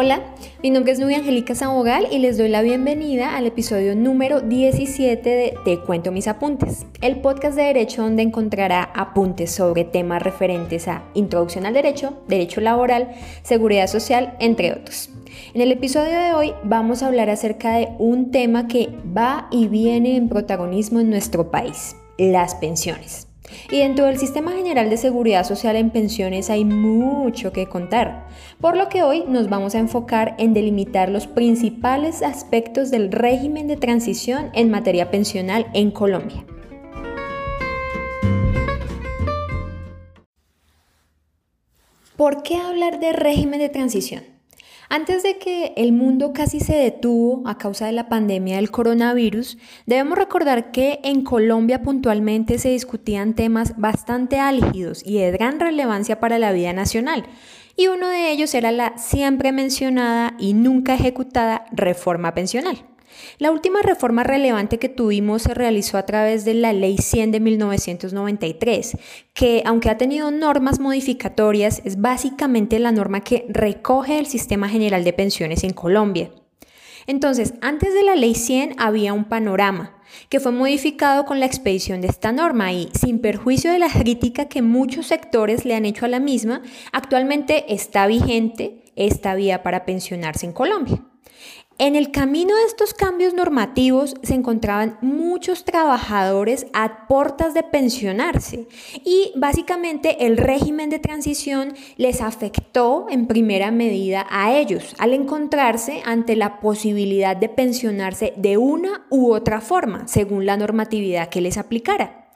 Hola, mi nombre es Nubia Angélica Zabogal y les doy la bienvenida al episodio número 17 de Te cuento mis apuntes, el podcast de derecho donde encontrará apuntes sobre temas referentes a introducción al derecho, derecho laboral, seguridad social, entre otros. En el episodio de hoy vamos a hablar acerca de un tema que va y viene en protagonismo en nuestro país, las pensiones. Y dentro del Sistema General de Seguridad Social en pensiones hay mucho que contar, por lo que hoy nos vamos a enfocar en delimitar los principales aspectos del régimen de transición en materia pensional en Colombia. ¿Por qué hablar de régimen de transición? Antes de que el mundo casi se detuvo a causa de la pandemia del coronavirus, debemos recordar que en Colombia puntualmente se discutían temas bastante álgidos y de gran relevancia para la vida nacional, y uno de ellos era la siempre mencionada y nunca ejecutada reforma pensional. La última reforma relevante que tuvimos se realizó a través de la Ley 100 de 1993, que aunque ha tenido normas modificatorias, es básicamente la norma que recoge el Sistema General de Pensiones en Colombia. Entonces, antes de la Ley 100 había un panorama que fue modificado con la expedición de esta norma y, sin perjuicio de la crítica que muchos sectores le han hecho a la misma, actualmente está vigente esta vía para pensionarse en Colombia. En el camino de estos cambios normativos se encontraban muchos trabajadores a portas de pensionarse y básicamente el régimen de transición les afectó en primera medida a ellos al encontrarse ante la posibilidad de pensionarse de una u otra forma según la normatividad que les aplicara.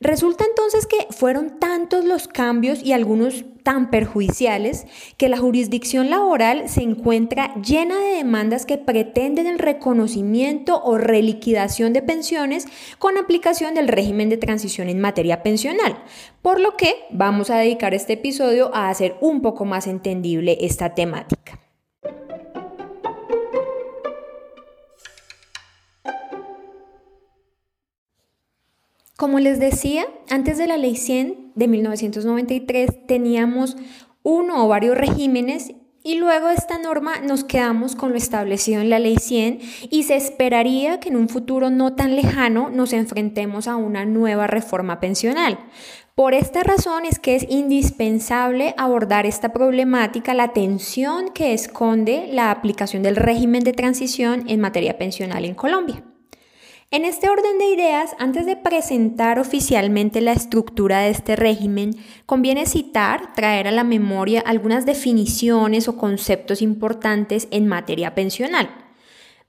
Resulta entonces que fueron tantos los cambios y algunos tan perjudiciales que la jurisdicción laboral se encuentra llena de demandas que pretenden el reconocimiento o reliquidación de pensiones con aplicación del régimen de transición en materia pensional, por lo que vamos a dedicar este episodio a hacer un poco más entendible esta temática. Como les decía, antes de la Ley 100 de 1993 teníamos uno o varios regímenes y luego de esta norma nos quedamos con lo establecido en la Ley 100 y se esperaría que en un futuro no tan lejano nos enfrentemos a una nueva reforma pensional. Por esta razón es que es indispensable abordar esta problemática, la tensión que esconde la aplicación del régimen de transición en materia pensional en Colombia. En este orden de ideas, antes de presentar oficialmente la estructura de este régimen, conviene citar, traer a la memoria algunas definiciones o conceptos importantes en materia pensional.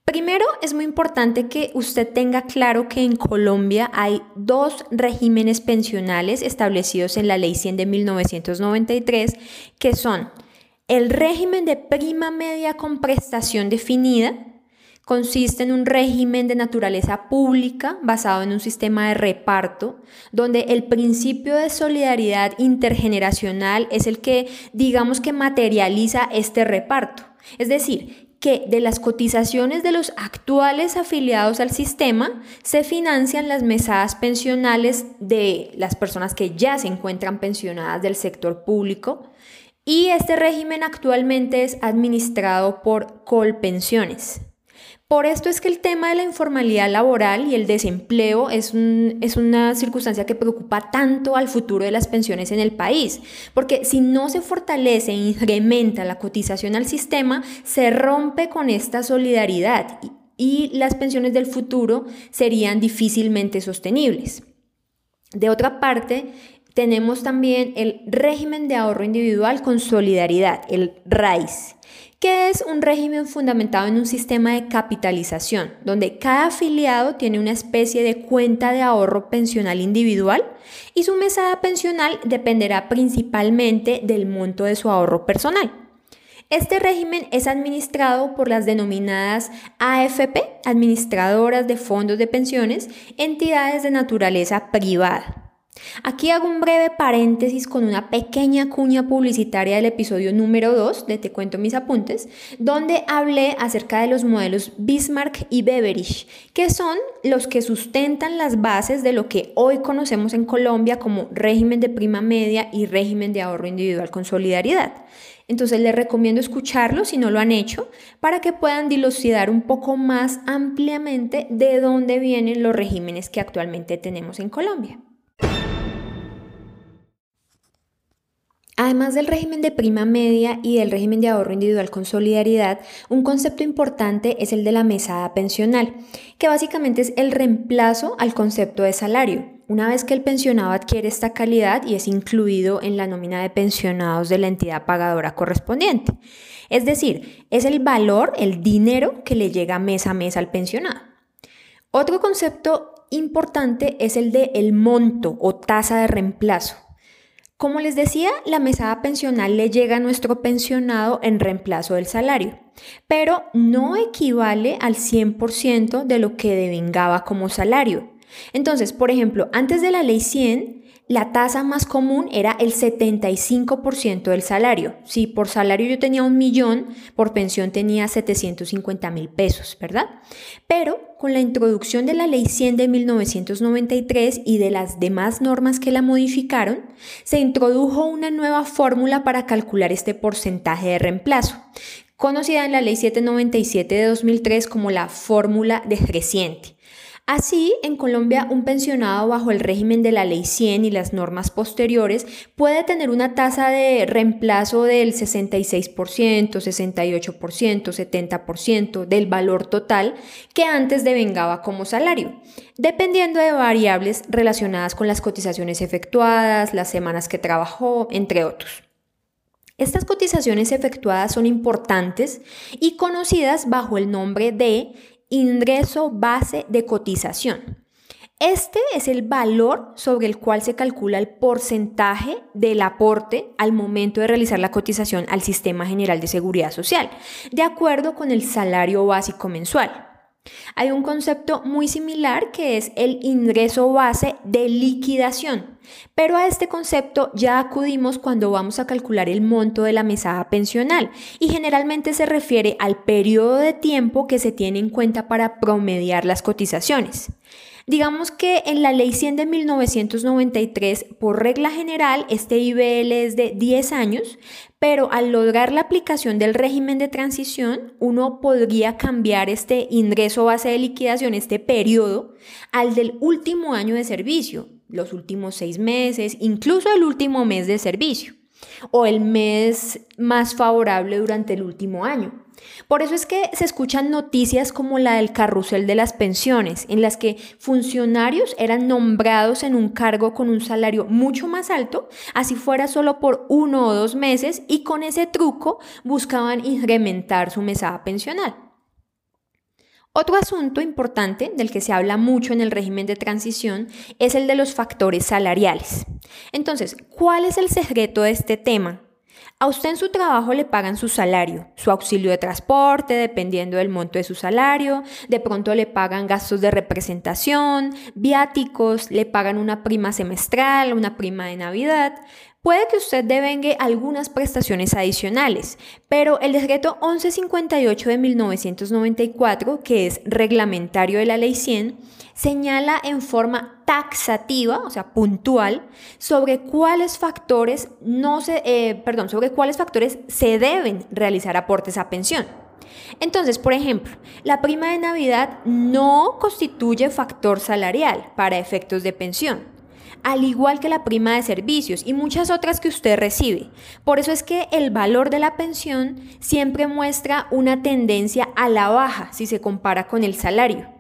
Primero, es muy importante que usted tenga claro que en Colombia hay dos regímenes pensionales establecidos en la Ley 100 de 1993, que son el régimen de prima media con prestación definida, consiste en un régimen de naturaleza pública basado en un sistema de reparto, donde el principio de solidaridad intergeneracional es el que, digamos que materializa este reparto. Es decir, que de las cotizaciones de los actuales afiliados al sistema se financian las mesadas pensionales de las personas que ya se encuentran pensionadas del sector público y este régimen actualmente es administrado por Colpensiones. Por esto es que el tema de la informalidad laboral y el desempleo es, una circunstancia que preocupa tanto al futuro de las pensiones en el país, porque si no se fortalece e incrementa la cotización al sistema, se rompe con esta solidaridad y las pensiones del futuro serían difícilmente sostenibles. De otra parte, tenemos también el régimen de ahorro individual con solidaridad, el RAIS que es un régimen fundamentado en un sistema de capitalización, donde cada afiliado tiene una especie de cuenta de ahorro pensional individual y su mesada pensional dependerá principalmente del monto de su ahorro personal. Este régimen es administrado por las denominadas AFP, administradoras de fondos de pensiones, entidades de naturaleza privada. Aquí hago un breve paréntesis con una pequeña cuña publicitaria del episodio número 2 de Te cuento mis apuntes, donde hablé acerca de los modelos Bismarck y Beveridge, que son los que sustentan las bases de lo que hoy conocemos en Colombia como régimen de prima media y régimen de ahorro individual con solidaridad. Entonces les recomiendo escucharlo si no lo han hecho para que puedan dilucidar un poco más ampliamente de dónde vienen los regímenes que actualmente tenemos en Colombia. Además del régimen de prima media y del régimen de ahorro individual con solidaridad, un concepto importante es el de la mesada pensional, que básicamente es el reemplazo al concepto de salario. Una vez que el pensionado adquiere esta calidad y es incluido en la nómina de pensionados de la entidad pagadora correspondiente. Es decir, es el valor, el dinero que le llega mes a mes al pensionado. Otro concepto importante es el de el monto o tasa de reemplazo. Como les decía, la mesada pensional le llega a nuestro pensionado en reemplazo del salario, pero no equivale al 100% de lo que devengaba como salario. Entonces, por ejemplo, antes de la ley 100, la tasa más común era el 75% del salario. Si por salario yo tenía un millón, por pensión tenía 750 mil pesos, ¿verdad? Pero con la introducción de la Ley 100 de 1993 y de las demás normas que la modificaron, se introdujo una nueva fórmula para calcular este porcentaje de reemplazo, conocida en la Ley 797 de 2003 como la fórmula decreciente. Así, en Colombia, un pensionado bajo el régimen de la Ley 100 y las normas posteriores puede tener una tasa de reemplazo del 66%, 68%, 70% del valor total que antes devengaba como salario, dependiendo de variables relacionadas con las cotizaciones efectuadas, las semanas que trabajó, entre otros. Estas cotizaciones efectuadas son importantes y conocidas bajo el nombre de ingreso base de cotización. Este es el valor sobre el cual se calcula el porcentaje del aporte al momento de realizar la cotización al Sistema General de Seguridad Social, de acuerdo con el salario básico mensual. Hay un concepto muy similar que es el ingreso base de liquidación, pero a este concepto ya acudimos cuando vamos a calcular el monto de la mesada pensional y generalmente se refiere al periodo de tiempo que se tiene en cuenta para promediar las cotizaciones. Digamos que en la ley 100 de 1993, por regla general, este IBL es de 10 años, pero al lograr la aplicación del régimen de transición, uno podría cambiar este ingreso base de liquidación, este periodo, al del último año de servicio, los últimos seis meses, incluso el último mes de servicio, o el mes más favorable durante el último año. Por eso es que se escuchan noticias como la del carrusel de las pensiones, en las que funcionarios eran nombrados en un cargo con un salario mucho más alto, así fuera solo por uno o dos meses, y con ese truco buscaban incrementar su mesada pensional. Otro asunto importante del que se habla mucho en el régimen de transición es el de los factores salariales. Entonces, ¿cuál es el secreto de este tema? A usted en su trabajo le pagan su salario, su auxilio de transporte, dependiendo del monto de su salario, de pronto le pagan gastos de representación, viáticos, le pagan una prima semestral, una prima de Navidad. Puede que usted devengue algunas prestaciones adicionales, pero el decreto 1158 de 1994, que es reglamentario de la Ley 100, señala en forma taxativa, o sea, puntual, sobre cuáles factores no se, eh, perdón, sobre cuáles factores se deben realizar aportes a pensión. Entonces, por ejemplo, la prima de Navidad no constituye factor salarial para efectos de pensión, al igual que la prima de servicios y muchas otras que usted recibe. Por eso es que el valor de la pensión siempre muestra una tendencia a la baja si se compara con el salario.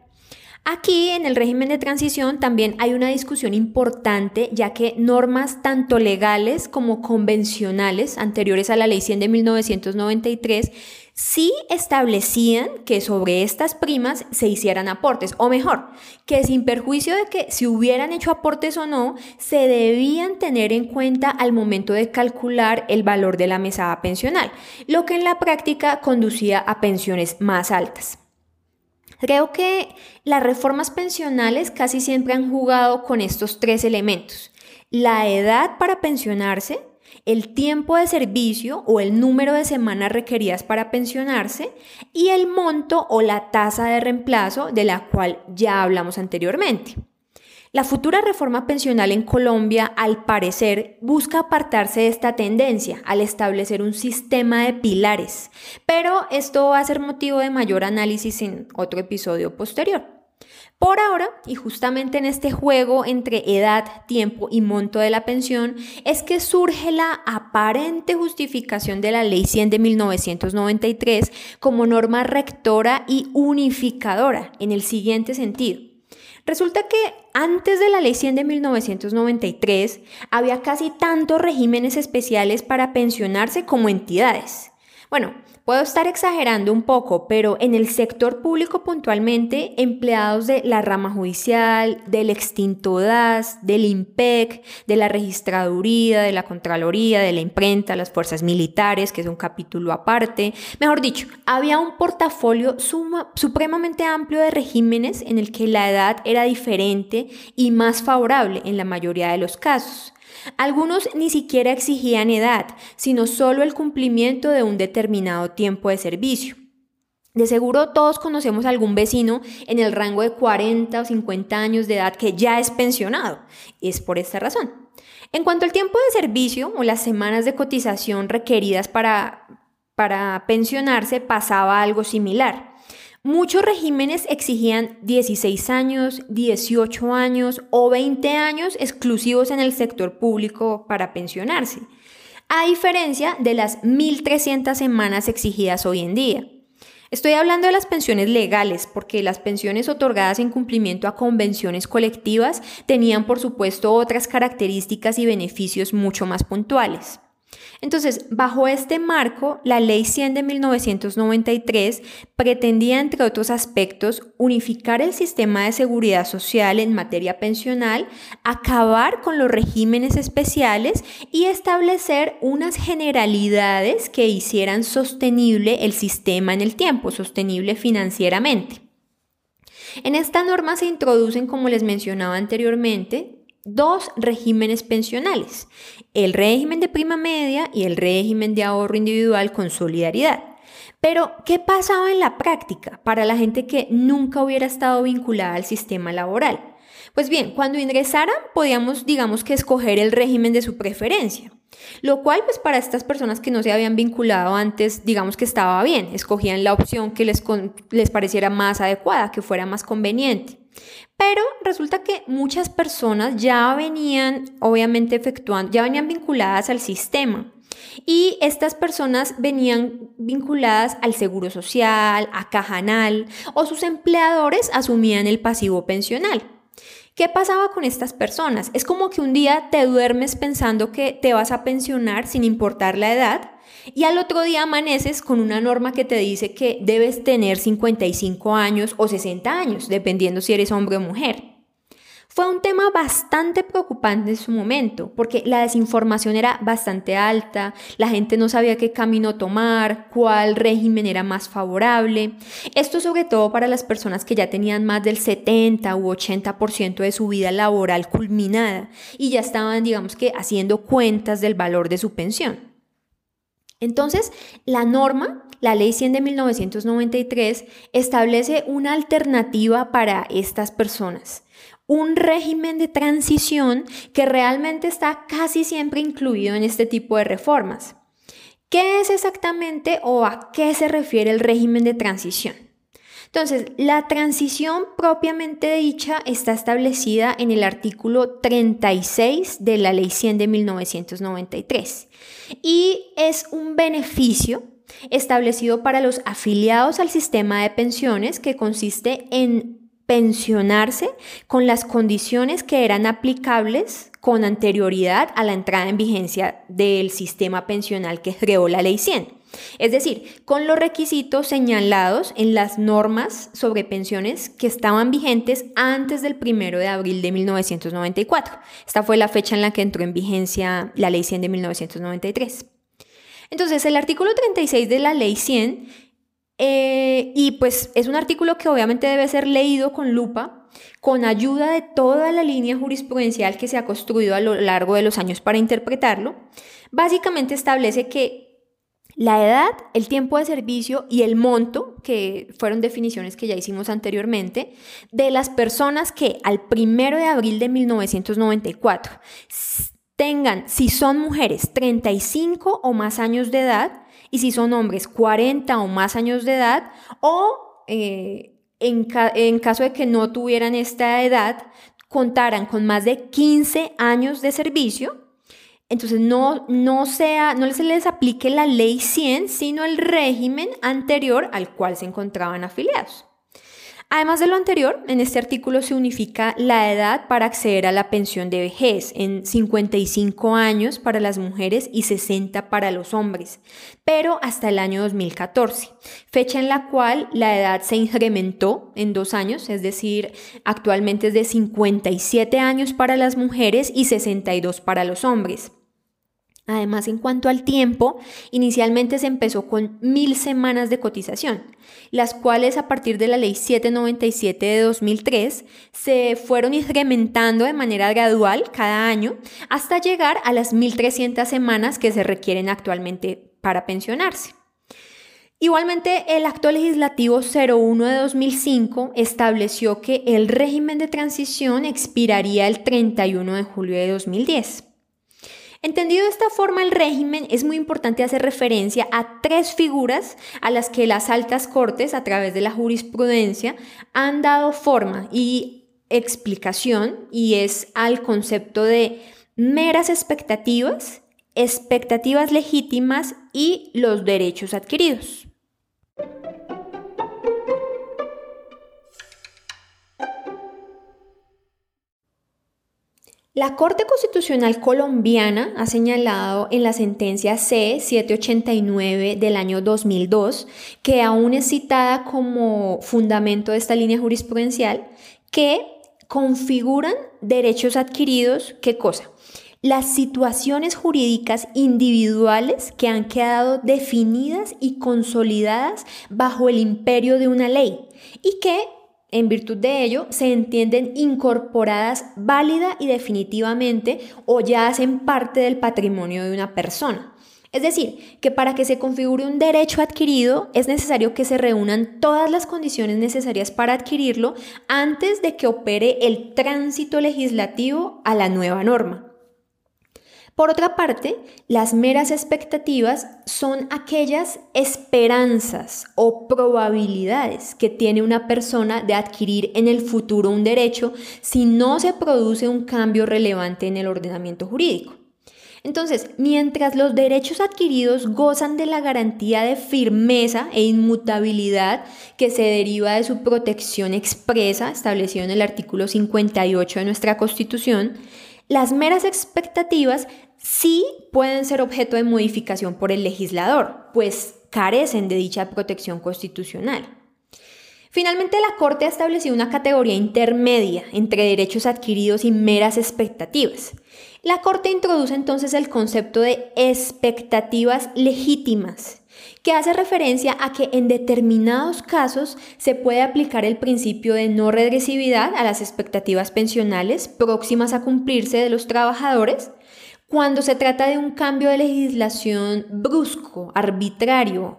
Aquí en el régimen de transición también hay una discusión importante ya que normas tanto legales como convencionales anteriores a la ley 100 de 1993 sí establecían que sobre estas primas se hicieran aportes, o mejor, que sin perjuicio de que si hubieran hecho aportes o no, se debían tener en cuenta al momento de calcular el valor de la mesada pensional, lo que en la práctica conducía a pensiones más altas. Creo que las reformas pensionales casi siempre han jugado con estos tres elementos. la edad para pensionarse, el tiempo de servicio o el número de semanas requeridas para pensionarse y el monto o la tasa de reemplazo de la cual ya hablamos anteriormente. La futura reforma pensional en Colombia, al parecer, busca apartarse de esta tendencia al establecer un sistema de pilares, pero esto va a ser motivo de mayor análisis en otro episodio posterior. Por ahora, y justamente en este juego entre edad, tiempo y monto de la pensión, es que surge la aparente justificación de la Ley 100 de 1993 como norma rectora y unificadora en el siguiente sentido. Resulta que antes de la Ley 100 de 1993 había casi tantos regímenes especiales para pensionarse como entidades. Bueno, Puedo estar exagerando un poco, pero en el sector público puntualmente, empleados de la rama judicial, del extinto DAS, del IMPEC, de la registraduría, de la Contraloría, de la imprenta, las fuerzas militares, que es un capítulo aparte. Mejor dicho, había un portafolio supremamente amplio de regímenes en el que la edad era diferente y más favorable en la mayoría de los casos. Algunos ni siquiera exigían edad, sino solo el cumplimiento de un determinado tiempo de servicio. De seguro todos conocemos a algún vecino en el rango de 40 o 50 años de edad que ya es pensionado. Es por esta razón. En cuanto al tiempo de servicio o las semanas de cotización requeridas para, para pensionarse, pasaba algo similar. Muchos regímenes exigían 16 años, 18 años o 20 años exclusivos en el sector público para pensionarse, a diferencia de las 1.300 semanas exigidas hoy en día. Estoy hablando de las pensiones legales, porque las pensiones otorgadas en cumplimiento a convenciones colectivas tenían, por supuesto, otras características y beneficios mucho más puntuales. Entonces, bajo este marco, la Ley 100 de 1993 pretendía, entre otros aspectos, unificar el sistema de seguridad social en materia pensional, acabar con los regímenes especiales y establecer unas generalidades que hicieran sostenible el sistema en el tiempo, sostenible financieramente. En esta norma se introducen, como les mencionaba anteriormente, dos regímenes pensionales, el régimen de prima media y el régimen de ahorro individual con solidaridad. Pero, ¿qué pasaba en la práctica para la gente que nunca hubiera estado vinculada al sistema laboral? Pues bien, cuando ingresaran podíamos, digamos que, escoger el régimen de su preferencia. Lo cual, pues para estas personas que no se habían vinculado antes, digamos que estaba bien, escogían la opción que les, les pareciera más adecuada, que fuera más conveniente. Pero resulta que muchas personas ya venían, obviamente, efectuando, ya venían vinculadas al sistema. Y estas personas venían vinculadas al seguro social, a Cajanal, o sus empleadores asumían el pasivo pensional. ¿Qué pasaba con estas personas? Es como que un día te duermes pensando que te vas a pensionar sin importar la edad y al otro día amaneces con una norma que te dice que debes tener 55 años o 60 años, dependiendo si eres hombre o mujer. Fue un tema bastante preocupante en su momento, porque la desinformación era bastante alta, la gente no sabía qué camino tomar, cuál régimen era más favorable. Esto sobre todo para las personas que ya tenían más del 70 u 80% de su vida laboral culminada y ya estaban, digamos que, haciendo cuentas del valor de su pensión. Entonces, la norma, la ley 100 de 1993, establece una alternativa para estas personas un régimen de transición que realmente está casi siempre incluido en este tipo de reformas. ¿Qué es exactamente o a qué se refiere el régimen de transición? Entonces, la transición propiamente dicha está establecida en el artículo 36 de la Ley 100 de 1993 y es un beneficio establecido para los afiliados al sistema de pensiones que consiste en pensionarse con las condiciones que eran aplicables con anterioridad a la entrada en vigencia del sistema pensional que creó la Ley 100. Es decir, con los requisitos señalados en las normas sobre pensiones que estaban vigentes antes del 1 de abril de 1994. Esta fue la fecha en la que entró en vigencia la Ley 100 de 1993. Entonces, el artículo 36 de la Ley 100 eh, y pues es un artículo que obviamente debe ser leído con lupa con ayuda de toda la línea jurisprudencial que se ha construido a lo largo de los años para interpretarlo, básicamente establece que la edad, el tiempo de servicio y el monto, que fueron definiciones que ya hicimos anteriormente, de las personas que al primero de abril de 1994 tengan, si son mujeres, 35 o más años de edad, y si son hombres, 40 o más años de edad, o eh, en, en caso de que no tuvieran esta edad, contaran con más de 15 años de servicio, entonces no, no, no se les aplique la ley 100, sino el régimen anterior al cual se encontraban afiliados. Además de lo anterior, en este artículo se unifica la edad para acceder a la pensión de vejez en 55 años para las mujeres y 60 para los hombres, pero hasta el año 2014, fecha en la cual la edad se incrementó en dos años, es decir, actualmente es de 57 años para las mujeres y 62 para los hombres. Además, en cuanto al tiempo, inicialmente se empezó con mil semanas de cotización, las cuales a partir de la ley 797 de 2003 se fueron incrementando de manera gradual cada año hasta llegar a las 1.300 semanas que se requieren actualmente para pensionarse. Igualmente, el acto legislativo 01 de 2005 estableció que el régimen de transición expiraría el 31 de julio de 2010. Entendido de esta forma el régimen, es muy importante hacer referencia a tres figuras a las que las altas cortes, a través de la jurisprudencia, han dado forma y explicación, y es al concepto de meras expectativas, expectativas legítimas y los derechos adquiridos. La Corte Constitucional colombiana ha señalado en la sentencia C-789 del año 2002, que aún es citada como fundamento de esta línea jurisprudencial, que configuran derechos adquiridos, ¿qué cosa? Las situaciones jurídicas individuales que han quedado definidas y consolidadas bajo el imperio de una ley y que en virtud de ello, se entienden incorporadas válida y definitivamente o ya hacen parte del patrimonio de una persona. Es decir, que para que se configure un derecho adquirido es necesario que se reúnan todas las condiciones necesarias para adquirirlo antes de que opere el tránsito legislativo a la nueva norma. Por otra parte, las meras expectativas son aquellas esperanzas o probabilidades que tiene una persona de adquirir en el futuro un derecho si no se produce un cambio relevante en el ordenamiento jurídico. Entonces, mientras los derechos adquiridos gozan de la garantía de firmeza e inmutabilidad que se deriva de su protección expresa establecida en el artículo 58 de nuestra Constitución, las meras expectativas sí pueden ser objeto de modificación por el legislador, pues carecen de dicha protección constitucional. Finalmente, la Corte ha establecido una categoría intermedia entre derechos adquiridos y meras expectativas. La Corte introduce entonces el concepto de expectativas legítimas, que hace referencia a que en determinados casos se puede aplicar el principio de no regresividad a las expectativas pensionales próximas a cumplirse de los trabajadores, cuando se trata de un cambio de legislación brusco, arbitrario,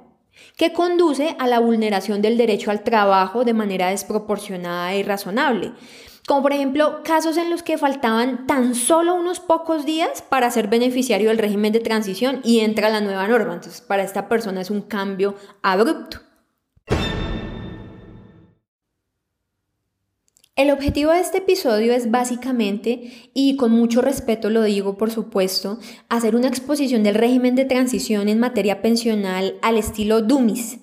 que conduce a la vulneración del derecho al trabajo de manera desproporcionada e irrazonable. Como por ejemplo casos en los que faltaban tan solo unos pocos días para ser beneficiario del régimen de transición y entra la nueva norma. Entonces para esta persona es un cambio abrupto. El objetivo de este episodio es básicamente, y con mucho respeto lo digo por supuesto, hacer una exposición del régimen de transición en materia pensional al estilo Dumis.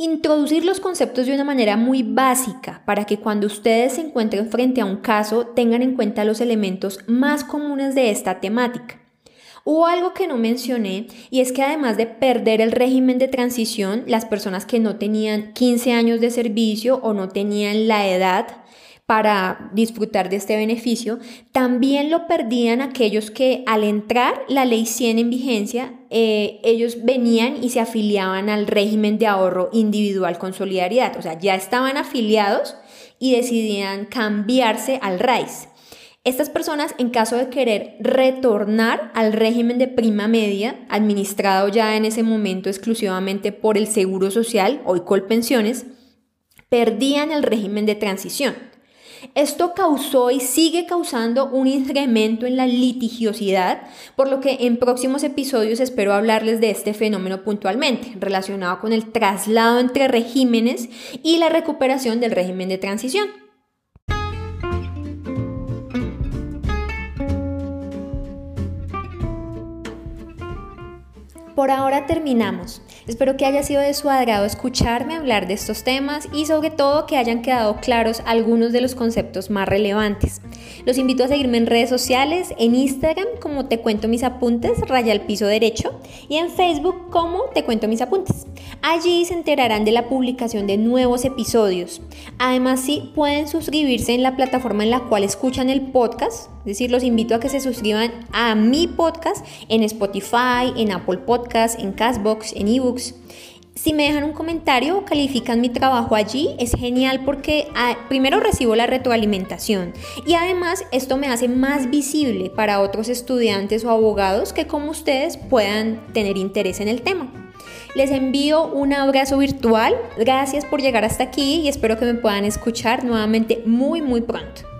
Introducir los conceptos de una manera muy básica para que cuando ustedes se encuentren frente a un caso tengan en cuenta los elementos más comunes de esta temática. Hubo algo que no mencioné y es que además de perder el régimen de transición, las personas que no tenían 15 años de servicio o no tenían la edad para disfrutar de este beneficio, también lo perdían aquellos que al entrar la ley 100 en vigencia, eh, ellos venían y se afiliaban al régimen de ahorro individual con solidaridad, o sea, ya estaban afiliados y decidían cambiarse al RAIS. Estas personas, en caso de querer retornar al régimen de prima media, administrado ya en ese momento exclusivamente por el Seguro Social, hoy Colpensiones, perdían el régimen de transición. Esto causó y sigue causando un incremento en la litigiosidad, por lo que en próximos episodios espero hablarles de este fenómeno puntualmente, relacionado con el traslado entre regímenes y la recuperación del régimen de transición. Por ahora terminamos. Espero que haya sido de su agrado escucharme hablar de estos temas y sobre todo que hayan quedado claros algunos de los conceptos más relevantes. Los invito a seguirme en redes sociales, en Instagram como Te Cuento Mis Apuntes, raya al piso derecho, y en Facebook como Te Cuento Mis Apuntes. Allí se enterarán de la publicación de nuevos episodios. Además, sí pueden suscribirse en la plataforma en la cual escuchan el podcast, es decir, los invito a que se suscriban a mi podcast en Spotify, en Apple Podcasts, en Castbox, en eBooks. Si me dejan un comentario o califican mi trabajo allí, es genial porque ah, primero recibo la retroalimentación y además esto me hace más visible para otros estudiantes o abogados que como ustedes puedan tener interés en el tema. Les envío un abrazo virtual, gracias por llegar hasta aquí y espero que me puedan escuchar nuevamente muy muy pronto.